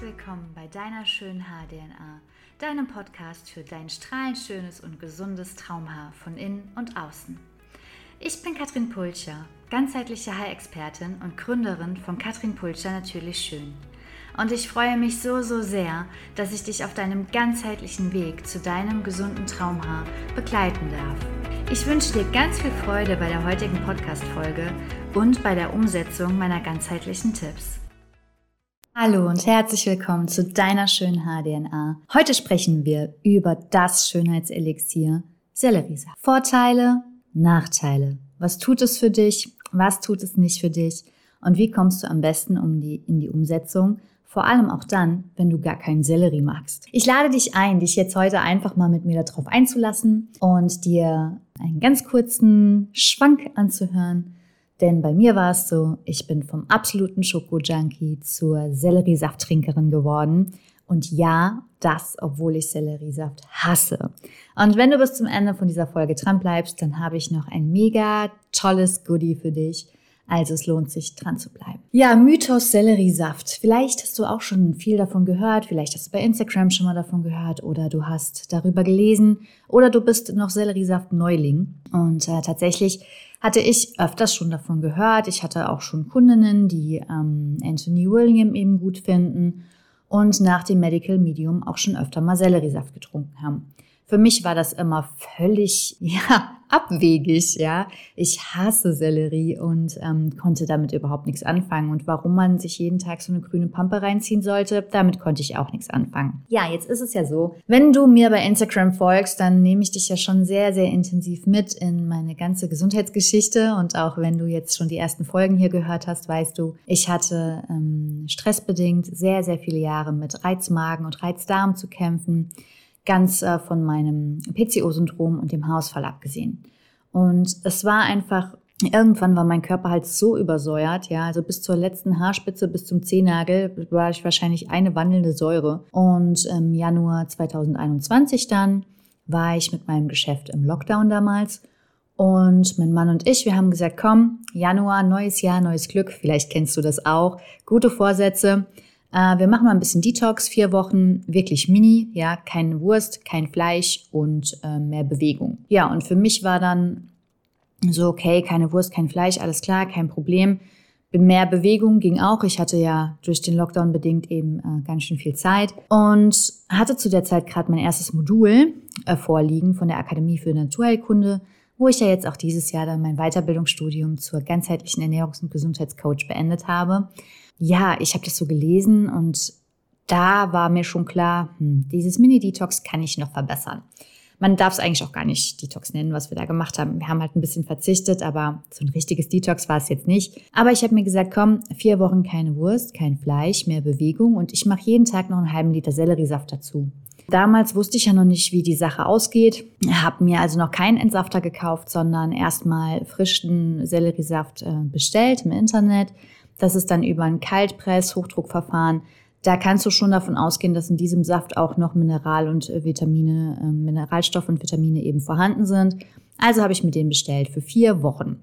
willkommen bei deiner schönen Haar-DNA, deinem Podcast für dein strahlend schönes und gesundes Traumhaar von innen und außen. Ich bin Katrin Pulcher, ganzheitliche Haarexpertin und Gründerin von Katrin Pulcher Natürlich Schön. Und ich freue mich so, so sehr, dass ich dich auf deinem ganzheitlichen Weg zu deinem gesunden Traumhaar begleiten darf. Ich wünsche dir ganz viel Freude bei der heutigen Podcast-Folge und bei der Umsetzung meiner ganzheitlichen Tipps. Hallo und herzlich willkommen zu deiner schönen HDNA. Heute sprechen wir über das Schönheitselixier Selleriesaft. Vorteile, Nachteile. Was tut es für dich? Was tut es nicht für dich? Und wie kommst du am besten um die, in die Umsetzung? Vor allem auch dann, wenn du gar keinen Sellerie magst. Ich lade dich ein, dich jetzt heute einfach mal mit mir darauf einzulassen und dir einen ganz kurzen Schwank anzuhören denn bei mir war es so, ich bin vom absoluten Schoko-Junkie zur Selleriesafttrinkerin geworden. Und ja, das, obwohl ich Selleriesaft hasse. Und wenn du bis zum Ende von dieser Folge dran bleibst, dann habe ich noch ein mega tolles Goodie für dich. Also es lohnt sich dran zu bleiben. Ja, Mythos Selleriesaft. Vielleicht hast du auch schon viel davon gehört, vielleicht hast du bei Instagram schon mal davon gehört oder du hast darüber gelesen oder du bist noch Selleriesaft Neuling. Und äh, tatsächlich hatte ich öfters schon davon gehört. Ich hatte auch schon Kundinnen, die ähm, Anthony William eben gut finden und nach dem Medical Medium auch schon öfter mal Selleriesaft getrunken haben. Für mich war das immer völlig, ja, abwegig, ja. Ich hasse Sellerie und ähm, konnte damit überhaupt nichts anfangen. Und warum man sich jeden Tag so eine grüne Pampe reinziehen sollte, damit konnte ich auch nichts anfangen. Ja, jetzt ist es ja so, wenn du mir bei Instagram folgst, dann nehme ich dich ja schon sehr, sehr intensiv mit in meine ganze Gesundheitsgeschichte. Und auch wenn du jetzt schon die ersten Folgen hier gehört hast, weißt du, ich hatte ähm, stressbedingt sehr, sehr viele Jahre mit Reizmagen und Reizdarm zu kämpfen ganz äh, von meinem PCO-Syndrom und dem Haarausfall abgesehen. Und es war einfach, irgendwann war mein Körper halt so übersäuert, ja, also bis zur letzten Haarspitze, bis zum Zehennagel war ich wahrscheinlich eine wandelnde Säure. Und im Januar 2021 dann war ich mit meinem Geschäft im Lockdown damals. Und mein Mann und ich, wir haben gesagt, komm, Januar, neues Jahr, neues Glück. Vielleicht kennst du das auch. Gute Vorsätze. Äh, wir machen mal ein bisschen Detox, vier Wochen, wirklich mini, ja, keine Wurst, kein Fleisch und äh, mehr Bewegung. Ja, und für mich war dann so, okay, keine Wurst, kein Fleisch, alles klar, kein Problem. Mehr Bewegung ging auch. Ich hatte ja durch den Lockdown bedingt eben äh, ganz schön viel Zeit und hatte zu der Zeit gerade mein erstes Modul äh, vorliegen von der Akademie für Naturheilkunde, wo ich ja jetzt auch dieses Jahr dann mein Weiterbildungsstudium zur ganzheitlichen Ernährungs- und Gesundheitscoach beendet habe ja, ich habe das so gelesen und da war mir schon klar, hm, dieses Mini-Detox kann ich noch verbessern. Man darf es eigentlich auch gar nicht Detox nennen, was wir da gemacht haben. Wir haben halt ein bisschen verzichtet, aber so ein richtiges Detox war es jetzt nicht. Aber ich habe mir gesagt, komm, vier Wochen keine Wurst, kein Fleisch, mehr Bewegung und ich mache jeden Tag noch einen halben Liter Selleriesaft dazu. Damals wusste ich ja noch nicht, wie die Sache ausgeht. Habe mir also noch keinen Entsafter gekauft, sondern erstmal frischen Selleriesaft äh, bestellt im Internet das ist dann über ein Kaltpress-Hochdruckverfahren. Da kannst du schon davon ausgehen, dass in diesem Saft auch noch Mineral und äh, Vitamine, äh, Mineralstoffe und Vitamine eben vorhanden sind. Also habe ich mir den bestellt für vier Wochen.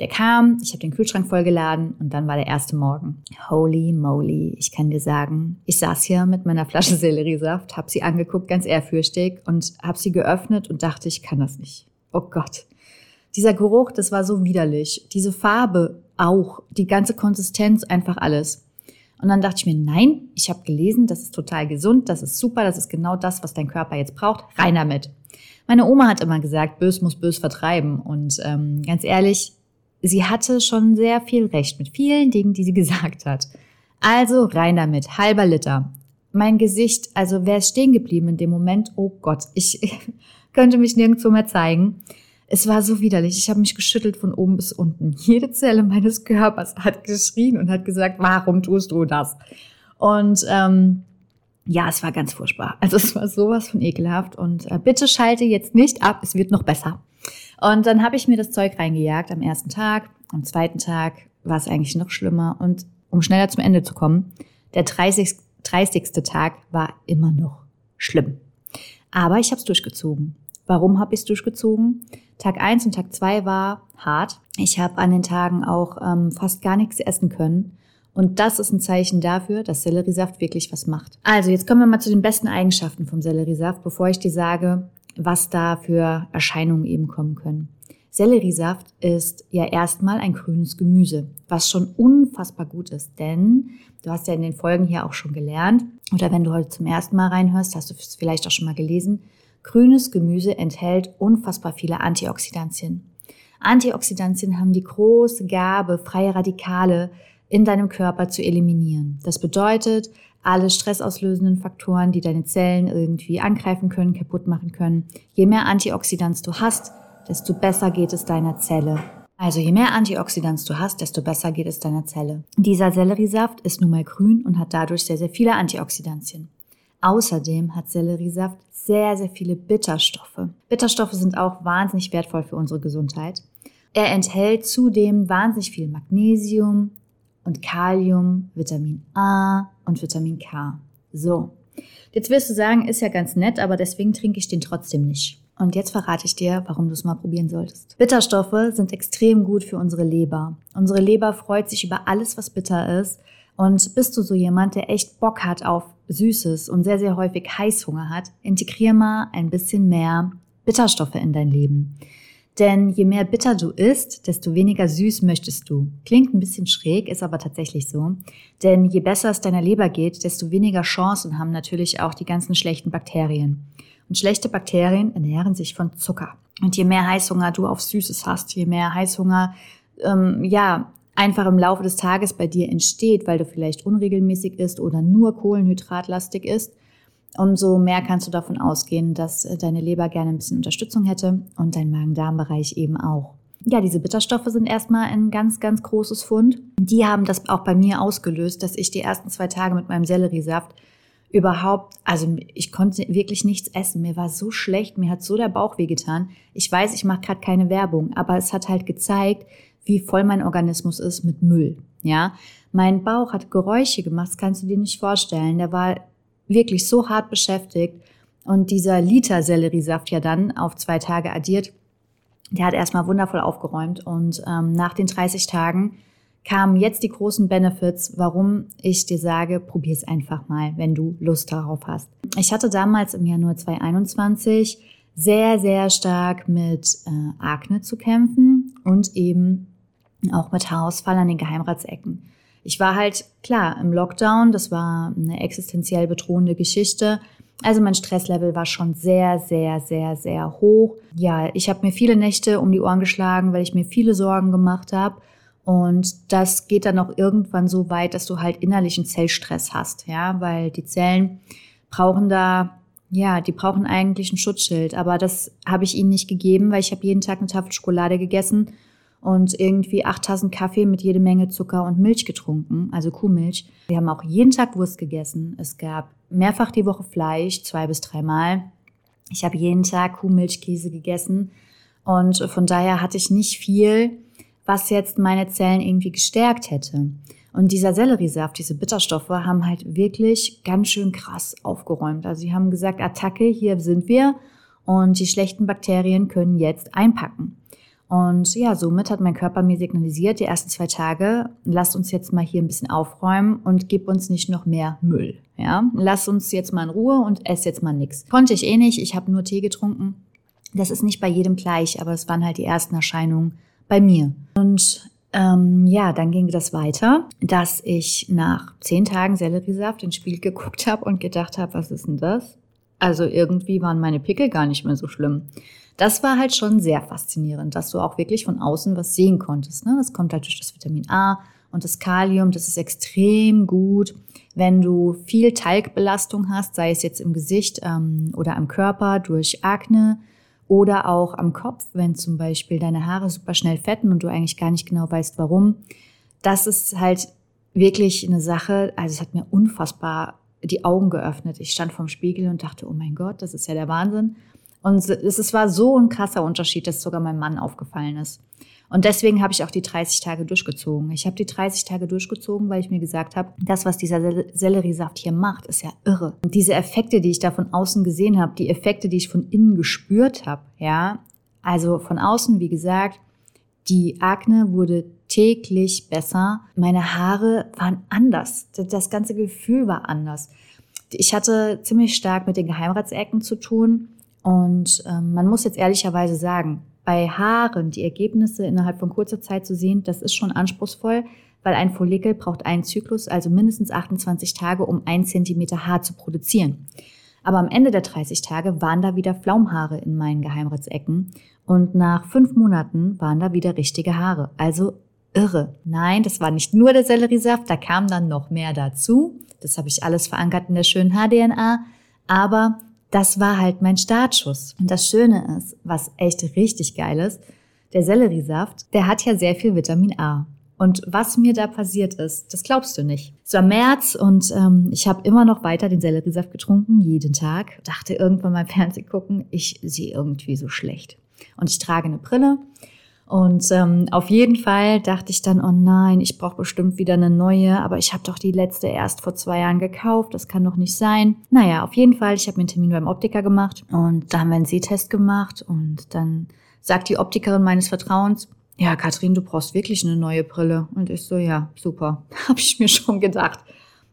Der kam, ich habe den Kühlschrank vollgeladen und dann war der erste Morgen. Holy moly, ich kann dir sagen, ich saß hier mit meiner Flasche Selleriesaft, habe sie angeguckt, ganz ehrfürchtig und habe sie geöffnet und dachte, ich kann das nicht. Oh Gott. Dieser Geruch, das war so widerlich. Diese Farbe, auch. Die ganze Konsistenz, einfach alles. Und dann dachte ich mir, nein, ich habe gelesen, das ist total gesund, das ist super, das ist genau das, was dein Körper jetzt braucht. Rein damit. Meine Oma hat immer gesagt, bös muss bös vertreiben. Und ähm, ganz ehrlich, sie hatte schon sehr viel recht mit vielen Dingen, die sie gesagt hat. Also rein damit, halber Liter. Mein Gesicht, also wer ist stehen geblieben in dem Moment? Oh Gott, ich könnte mich nirgendwo mehr zeigen. Es war so widerlich. Ich habe mich geschüttelt von oben bis unten. Jede Zelle meines Körpers hat geschrien und hat gesagt, warum tust du das? Und ähm, ja, es war ganz furchtbar. Also es war sowas von ekelhaft. Und äh, bitte schalte jetzt nicht ab, es wird noch besser. Und dann habe ich mir das Zeug reingejagt am ersten Tag. Am zweiten Tag war es eigentlich noch schlimmer. Und um schneller zum Ende zu kommen, der 30. 30. Tag war immer noch schlimm. Aber ich habe es durchgezogen. Warum habe ich es durchgezogen? Tag eins und Tag zwei war hart. Ich habe an den Tagen auch ähm, fast gar nichts essen können. Und das ist ein Zeichen dafür, dass Selleriesaft wirklich was macht. Also jetzt kommen wir mal zu den besten Eigenschaften vom Selleriesaft, bevor ich dir sage, was da für Erscheinungen eben kommen können. Selleriesaft ist ja erstmal ein grünes Gemüse, was schon unfassbar gut ist, denn du hast ja in den Folgen hier auch schon gelernt, oder wenn du heute zum ersten Mal reinhörst, hast du es vielleicht auch schon mal gelesen, grünes Gemüse enthält unfassbar viele Antioxidantien. Antioxidantien haben die große Gabe, freie Radikale in deinem Körper zu eliminieren. Das bedeutet, alle stressauslösenden Faktoren, die deine Zellen irgendwie angreifen können, kaputt machen können. Je mehr Antioxidants du hast, desto besser geht es deiner Zelle. Also je mehr Antioxidants du hast, desto besser geht es deiner Zelle. Dieser Selleriesaft ist nun mal grün und hat dadurch sehr, sehr viele Antioxidantien. Außerdem hat Selleriesaft sehr, sehr viele Bitterstoffe. Bitterstoffe sind auch wahnsinnig wertvoll für unsere Gesundheit. Er enthält zudem wahnsinnig viel Magnesium und Kalium, Vitamin A und Vitamin K. So. Jetzt wirst du sagen, ist ja ganz nett, aber deswegen trinke ich den trotzdem nicht. Und jetzt verrate ich dir, warum du es mal probieren solltest. Bitterstoffe sind extrem gut für unsere Leber. Unsere Leber freut sich über alles, was bitter ist. Und bist du so jemand, der echt Bock hat auf Süßes und sehr, sehr häufig Heißhunger hat, integrier mal ein bisschen mehr Bitterstoffe in dein Leben. Denn je mehr bitter du isst, desto weniger süß möchtest du. Klingt ein bisschen schräg, ist aber tatsächlich so. Denn je besser es deiner Leber geht, desto weniger Chancen haben natürlich auch die ganzen schlechten Bakterien. Und schlechte Bakterien ernähren sich von Zucker. Und je mehr Heißhunger du auf Süßes hast, je mehr Heißhunger, ähm, ja, einfach im Laufe des Tages bei dir entsteht, weil du vielleicht unregelmäßig isst oder nur kohlenhydratlastig isst, umso mehr kannst du davon ausgehen, dass äh, deine Leber gerne ein bisschen Unterstützung hätte und dein Magen-Darm-Bereich eben auch. Ja, diese Bitterstoffe sind erstmal ein ganz, ganz großes Fund. Die haben das auch bei mir ausgelöst, dass ich die ersten zwei Tage mit meinem Selleriesaft überhaupt, also ich konnte wirklich nichts essen. Mir war so schlecht, mir hat so der Bauch wehgetan. Ich weiß, ich mache gerade keine Werbung, aber es hat halt gezeigt, wie voll mein Organismus ist mit Müll. Ja, mein Bauch hat Geräusche gemacht, das kannst du dir nicht vorstellen. Der war wirklich so hart beschäftigt und dieser Liter Selleriesaft ja dann auf zwei Tage addiert, der hat erstmal wundervoll aufgeräumt und ähm, nach den 30 Tagen kamen jetzt die großen Benefits, warum ich dir sage, probier es einfach mal, wenn du Lust darauf hast. Ich hatte damals im Januar 2021 sehr, sehr stark mit äh, Akne zu kämpfen und eben auch mit Haarausfall an den Geheimratsecken. Ich war halt klar im Lockdown, das war eine existenziell bedrohende Geschichte. Also mein Stresslevel war schon sehr, sehr, sehr, sehr hoch. Ja, ich habe mir viele Nächte um die Ohren geschlagen, weil ich mir viele Sorgen gemacht habe und das geht dann auch irgendwann so weit, dass du halt innerlichen Zellstress hast, ja, weil die Zellen brauchen da, ja, die brauchen eigentlich ein Schutzschild. Aber das habe ich ihnen nicht gegeben, weil ich habe jeden Tag eine Tafel Schokolade gegessen und irgendwie acht Tassen Kaffee mit jede Menge Zucker und Milch getrunken, also Kuhmilch. Wir haben auch jeden Tag Wurst gegessen. Es gab mehrfach die Woche Fleisch, zwei bis dreimal. Ich habe jeden Tag Kuhmilchkäse gegessen und von daher hatte ich nicht viel was jetzt meine Zellen irgendwie gestärkt hätte. Und dieser Selleriesaft, diese Bitterstoffe, haben halt wirklich ganz schön krass aufgeräumt. Also sie haben gesagt, Attacke, hier sind wir und die schlechten Bakterien können jetzt einpacken. Und ja, somit hat mein Körper mir signalisiert, die ersten zwei Tage, lasst uns jetzt mal hier ein bisschen aufräumen und gib uns nicht noch mehr Müll. Ja, lass uns jetzt mal in Ruhe und ess jetzt mal nichts. Konnte ich eh nicht, ich habe nur Tee getrunken. Das ist nicht bei jedem gleich, aber es waren halt die ersten Erscheinungen bei mir. Und ähm, ja, dann ging das weiter, dass ich nach zehn Tagen Selleriesaft ins Spiel geguckt habe und gedacht habe, was ist denn das? Also irgendwie waren meine Pickel gar nicht mehr so schlimm. Das war halt schon sehr faszinierend, dass du auch wirklich von außen was sehen konntest. Ne? Das kommt halt durch das Vitamin A und das Kalium. Das ist extrem gut, wenn du viel Talgbelastung hast, sei es jetzt im Gesicht ähm, oder am Körper durch Akne oder auch am Kopf, wenn zum Beispiel deine Haare super schnell fetten und du eigentlich gar nicht genau weißt, warum. Das ist halt wirklich eine Sache, also es hat mir unfassbar die Augen geöffnet. Ich stand vorm Spiegel und dachte, oh mein Gott, das ist ja der Wahnsinn. Und es war so ein krasser Unterschied, dass sogar meinem Mann aufgefallen ist. Und deswegen habe ich auch die 30 Tage durchgezogen. Ich habe die 30 Tage durchgezogen, weil ich mir gesagt habe, das, was dieser Selleriesaft hier macht, ist ja irre. Und diese Effekte, die ich da von außen gesehen habe, die Effekte, die ich von innen gespürt habe, ja, also von außen, wie gesagt, die Akne wurde täglich besser. Meine Haare waren anders. Das ganze Gefühl war anders. Ich hatte ziemlich stark mit den Geheimratsecken zu tun. Und ähm, man muss jetzt ehrlicherweise sagen, bei Haaren die Ergebnisse innerhalb von kurzer Zeit zu sehen, das ist schon anspruchsvoll, weil ein Follikel braucht einen Zyklus, also mindestens 28 Tage, um ein Zentimeter Haar zu produzieren. Aber am Ende der 30 Tage waren da wieder Flaumhaare in meinen Geheimratsecken und nach fünf Monaten waren da wieder richtige Haare. Also irre. Nein, das war nicht nur der Selleriesaft, da kam dann noch mehr dazu. Das habe ich alles verankert in der schönen HDNA. Aber das war halt mein Startschuss. Und das Schöne ist, was echt richtig geil ist, der Selleriesaft, der hat ja sehr viel Vitamin A. Und was mir da passiert ist, das glaubst du nicht. Es war März und ähm, ich habe immer noch weiter den Selleriesaft getrunken, jeden Tag. Dachte irgendwann mal Fernsehen gucken, ich sehe irgendwie so schlecht. Und ich trage eine Brille. Und ähm, auf jeden Fall dachte ich dann, oh nein, ich brauche bestimmt wieder eine neue, aber ich habe doch die letzte erst vor zwei Jahren gekauft, das kann doch nicht sein. Naja, auf jeden Fall, ich habe mir einen Termin beim Optiker gemacht und da haben wir einen Sehtest gemacht und dann sagt die Optikerin meines Vertrauens, ja, Katrin, du brauchst wirklich eine neue Brille. Und ich so, ja, super. Habe ich mir schon gedacht.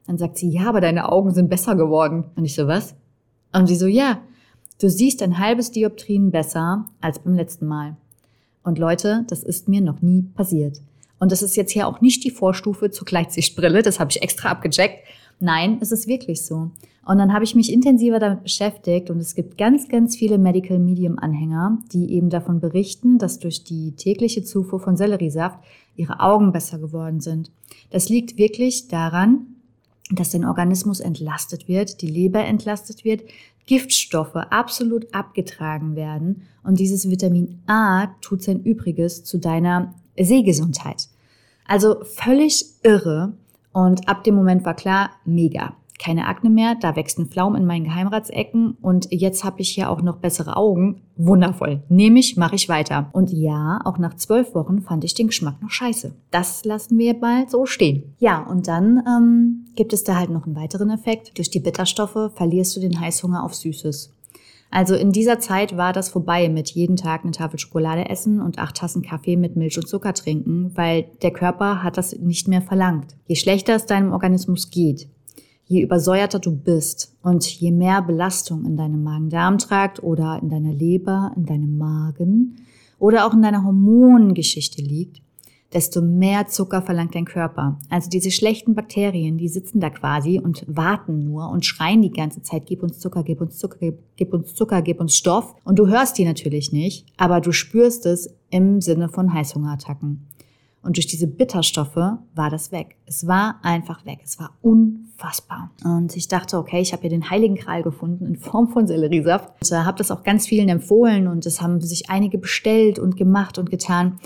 Dann sagt sie, ja, aber deine Augen sind besser geworden. Und ich so, was? Und sie so, ja, du siehst ein halbes Dioptrien besser als beim letzten Mal. Und Leute, das ist mir noch nie passiert. Und das ist jetzt hier auch nicht die Vorstufe zur Gleitsichtbrille, das habe ich extra abgecheckt. Nein, es ist wirklich so. Und dann habe ich mich intensiver damit beschäftigt und es gibt ganz, ganz viele Medical Medium Anhänger, die eben davon berichten, dass durch die tägliche Zufuhr von Selleriesaft ihre Augen besser geworden sind. Das liegt wirklich daran, dass dein Organismus entlastet wird, die Leber entlastet wird, Giftstoffe absolut abgetragen werden und dieses Vitamin A tut sein Übriges zu deiner Sehgesundheit. Also völlig irre und ab dem Moment war klar, mega. Keine Akne mehr, da wächst ein Pflaum in meinen Geheimratsecken und jetzt habe ich hier auch noch bessere Augen. Wundervoll. Nehme ich, mache ich weiter. Und ja, auch nach zwölf Wochen fand ich den Geschmack noch scheiße. Das lassen wir mal so stehen. Ja, und dann ähm, gibt es da halt noch einen weiteren Effekt. Durch die Bitterstoffe verlierst du den Heißhunger auf Süßes. Also in dieser Zeit war das vorbei mit jeden Tag eine Tafel Schokolade essen und acht Tassen Kaffee mit Milch und Zucker trinken, weil der Körper hat das nicht mehr verlangt. Je schlechter es deinem Organismus geht, je übersäuerter du bist und je mehr Belastung in deinem Magen-Darm-Trakt oder in deiner Leber, in deinem Magen oder auch in deiner Hormongeschichte liegt, desto mehr Zucker verlangt dein Körper. Also diese schlechten Bakterien, die sitzen da quasi und warten nur und schreien die ganze Zeit, gib uns Zucker, gib uns Zucker, gib, gib uns Zucker, gib uns Stoff. Und du hörst die natürlich nicht, aber du spürst es im Sinne von Heißhungerattacken. Und durch diese Bitterstoffe war das weg. Es war einfach weg. Es war unfassbar. Und ich dachte, okay, ich habe hier den heiligen Kral gefunden in Form von Selleriesaft. Und äh, habe das auch ganz vielen empfohlen und es haben sich einige bestellt und gemacht und getan.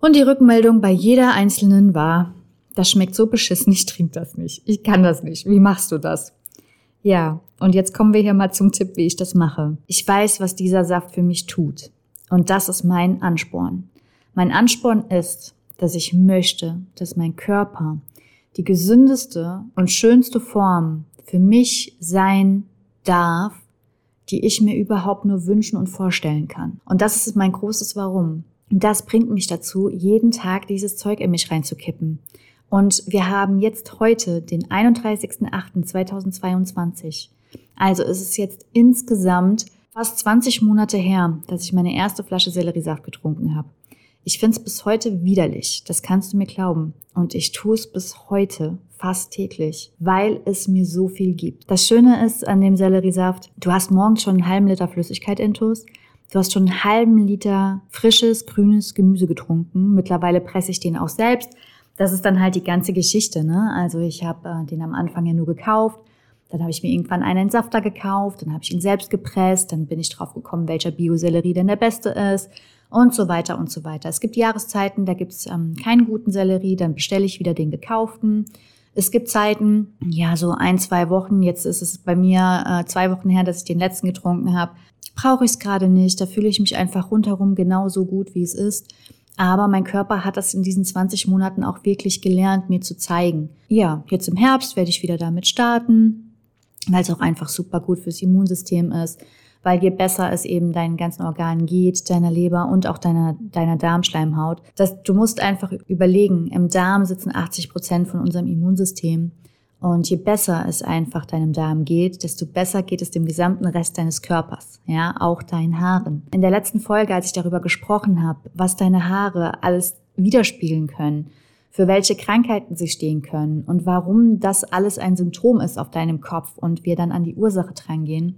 Und die Rückmeldung bei jeder einzelnen war, das schmeckt so beschissen, ich trinke das nicht. Ich kann das nicht. Wie machst du das? Ja, und jetzt kommen wir hier mal zum Tipp, wie ich das mache. Ich weiß, was dieser Saft für mich tut. Und das ist mein Ansporn. Mein Ansporn ist, dass ich möchte, dass mein Körper die gesündeste und schönste Form für mich sein darf, die ich mir überhaupt nur wünschen und vorstellen kann. Und das ist mein großes Warum. Und das bringt mich dazu, jeden Tag dieses Zeug in mich reinzukippen. Und wir haben jetzt heute den 31.08.2022. Also ist es jetzt insgesamt fast 20 Monate her, dass ich meine erste Flasche Selleriesaft getrunken habe. Ich finde es bis heute widerlich, das kannst du mir glauben. Und ich tue es bis heute fast täglich, weil es mir so viel gibt. Das Schöne ist an dem Selleriesaft, du hast morgens schon einen halben Liter Flüssigkeit intus, Du hast schon einen halben Liter frisches, grünes Gemüse getrunken. Mittlerweile presse ich den auch selbst. Das ist dann halt die ganze Geschichte. Ne? Also ich habe äh, den am Anfang ja nur gekauft. Dann habe ich mir irgendwann einen Entsafter gekauft. Dann habe ich ihn selbst gepresst. Dann bin ich drauf gekommen, welcher Biosellerie denn der beste ist. Und so weiter und so weiter. Es gibt Jahreszeiten, da gibt es ähm, keinen guten Sellerie. Dann bestelle ich wieder den gekauften. Es gibt Zeiten, ja, so ein, zwei Wochen. Jetzt ist es bei mir äh, zwei Wochen her, dass ich den letzten getrunken habe brauche ich es gerade nicht, da fühle ich mich einfach rundherum genauso gut, wie es ist. Aber mein Körper hat das in diesen 20 Monaten auch wirklich gelernt, mir zu zeigen. Ja, jetzt im Herbst werde ich wieder damit starten. Weil es auch einfach super gut fürs Immunsystem ist, weil je besser es eben deinen ganzen Organen geht, deiner Leber und auch deiner, deiner Darmschleimhaut, dass du musst einfach überlegen, im Darm sitzen 80 Prozent von unserem Immunsystem. Und je besser es einfach deinem Darm geht, desto besser geht es dem gesamten Rest deines Körpers, ja, auch deinen Haaren. In der letzten Folge, als ich darüber gesprochen habe, was deine Haare alles widerspiegeln können, für welche Krankheiten sie stehen können und warum das alles ein Symptom ist auf deinem Kopf und wir dann an die Ursache drangehen,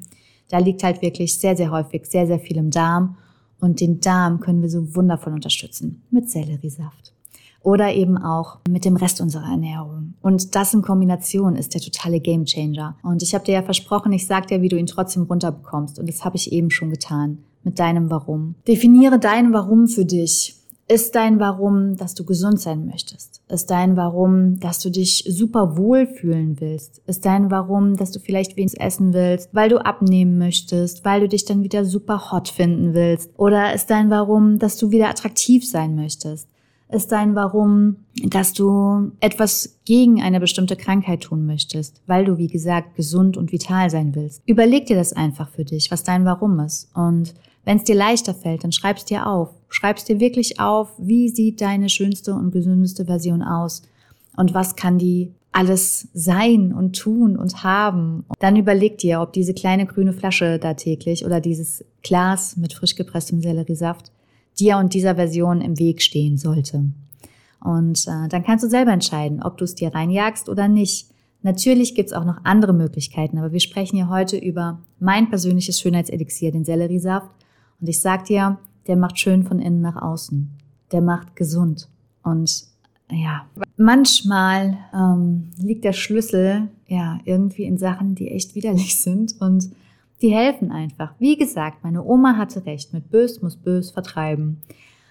da liegt halt wirklich sehr, sehr häufig sehr, sehr viel im Darm und den Darm können wir so wundervoll unterstützen mit Selleriesaft oder eben auch mit dem Rest unserer Ernährung. Und das in Kombination ist der totale Gamechanger. Und ich habe dir ja versprochen, ich sag dir, wie du ihn trotzdem runterbekommst. Und das habe ich eben schon getan mit deinem Warum. Definiere dein Warum für dich. Ist dein Warum, dass du gesund sein möchtest? Ist dein Warum, dass du dich super wohlfühlen willst? Ist dein Warum, dass du vielleicht wenig essen willst, weil du abnehmen möchtest, weil du dich dann wieder super hot finden willst? Oder ist dein Warum, dass du wieder attraktiv sein möchtest? ist dein Warum, dass du etwas gegen eine bestimmte Krankheit tun möchtest, weil du, wie gesagt, gesund und vital sein willst. Überleg dir das einfach für dich, was dein Warum ist. Und wenn es dir leichter fällt, dann schreib's dir auf. Schreib's dir wirklich auf, wie sieht deine schönste und gesündeste Version aus und was kann die alles sein und tun und haben. Dann überleg dir, ob diese kleine grüne Flasche da täglich oder dieses Glas mit frisch gepresstem Selleriesaft dir und dieser Version im Weg stehen sollte. Und äh, dann kannst du selber entscheiden, ob du es dir reinjagst oder nicht. Natürlich gibt's auch noch andere Möglichkeiten, aber wir sprechen hier heute über mein persönliches Schönheitselixier, den Selleriesaft. Und ich sag dir, der macht schön von innen nach außen. Der macht gesund. Und ja, manchmal ähm, liegt der Schlüssel ja irgendwie in Sachen, die echt widerlich sind. Und die helfen einfach. Wie gesagt, meine Oma hatte recht, mit bös muss bös vertreiben.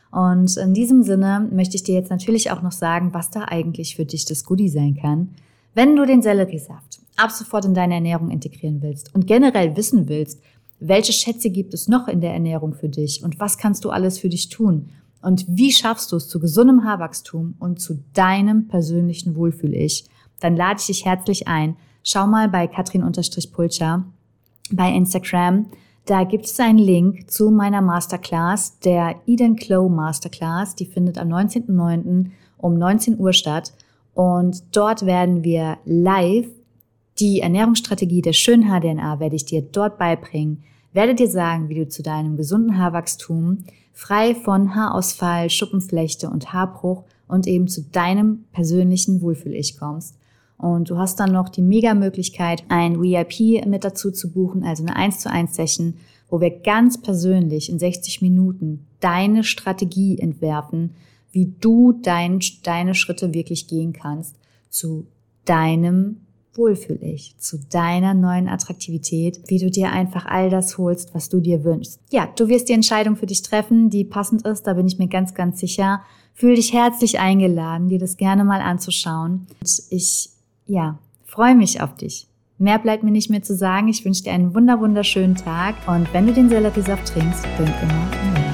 Und in diesem Sinne möchte ich dir jetzt natürlich auch noch sagen, was da eigentlich für dich das Goodie sein kann, wenn du den Selleriesaft ab sofort in deine Ernährung integrieren willst und generell wissen willst, welche Schätze gibt es noch in der Ernährung für dich und was kannst du alles für dich tun und wie schaffst du es zu gesundem Haarwachstum und zu deinem persönlichen Wohlfühl-Ich, dann lade ich dich herzlich ein. Schau mal bei Katrin-Pulcher bei Instagram. Da gibt es einen Link zu meiner Masterclass, der Eden Glow Masterclass. Die findet am 19.09. um 19 Uhr statt. Und dort werden wir live die Ernährungsstrategie der Schönhaar-DNA werde ich dir dort beibringen. Werde dir sagen, wie du zu deinem gesunden Haarwachstum frei von Haarausfall, Schuppenflechte und Haarbruch und eben zu deinem persönlichen Wohlfühl-Ich kommst. Und du hast dann noch die Mega-Möglichkeit, ein VIP mit dazu zu buchen, also eine 1 zu 1 Session, wo wir ganz persönlich in 60 Minuten deine Strategie entwerfen, wie du dein, deine Schritte wirklich gehen kannst zu deinem Wohlfühl-Ich, zu deiner neuen Attraktivität, wie du dir einfach all das holst, was du dir wünschst. Ja, du wirst die Entscheidung für dich treffen, die passend ist, da bin ich mir ganz, ganz sicher. Fühl dich herzlich eingeladen, dir das gerne mal anzuschauen. Und ich ja, freue mich auf dich. Mehr bleibt mir nicht mehr zu sagen. Ich wünsche dir einen wunder wunderschönen Tag und wenn du den Selleriesaft trinkst, denk immer an mich.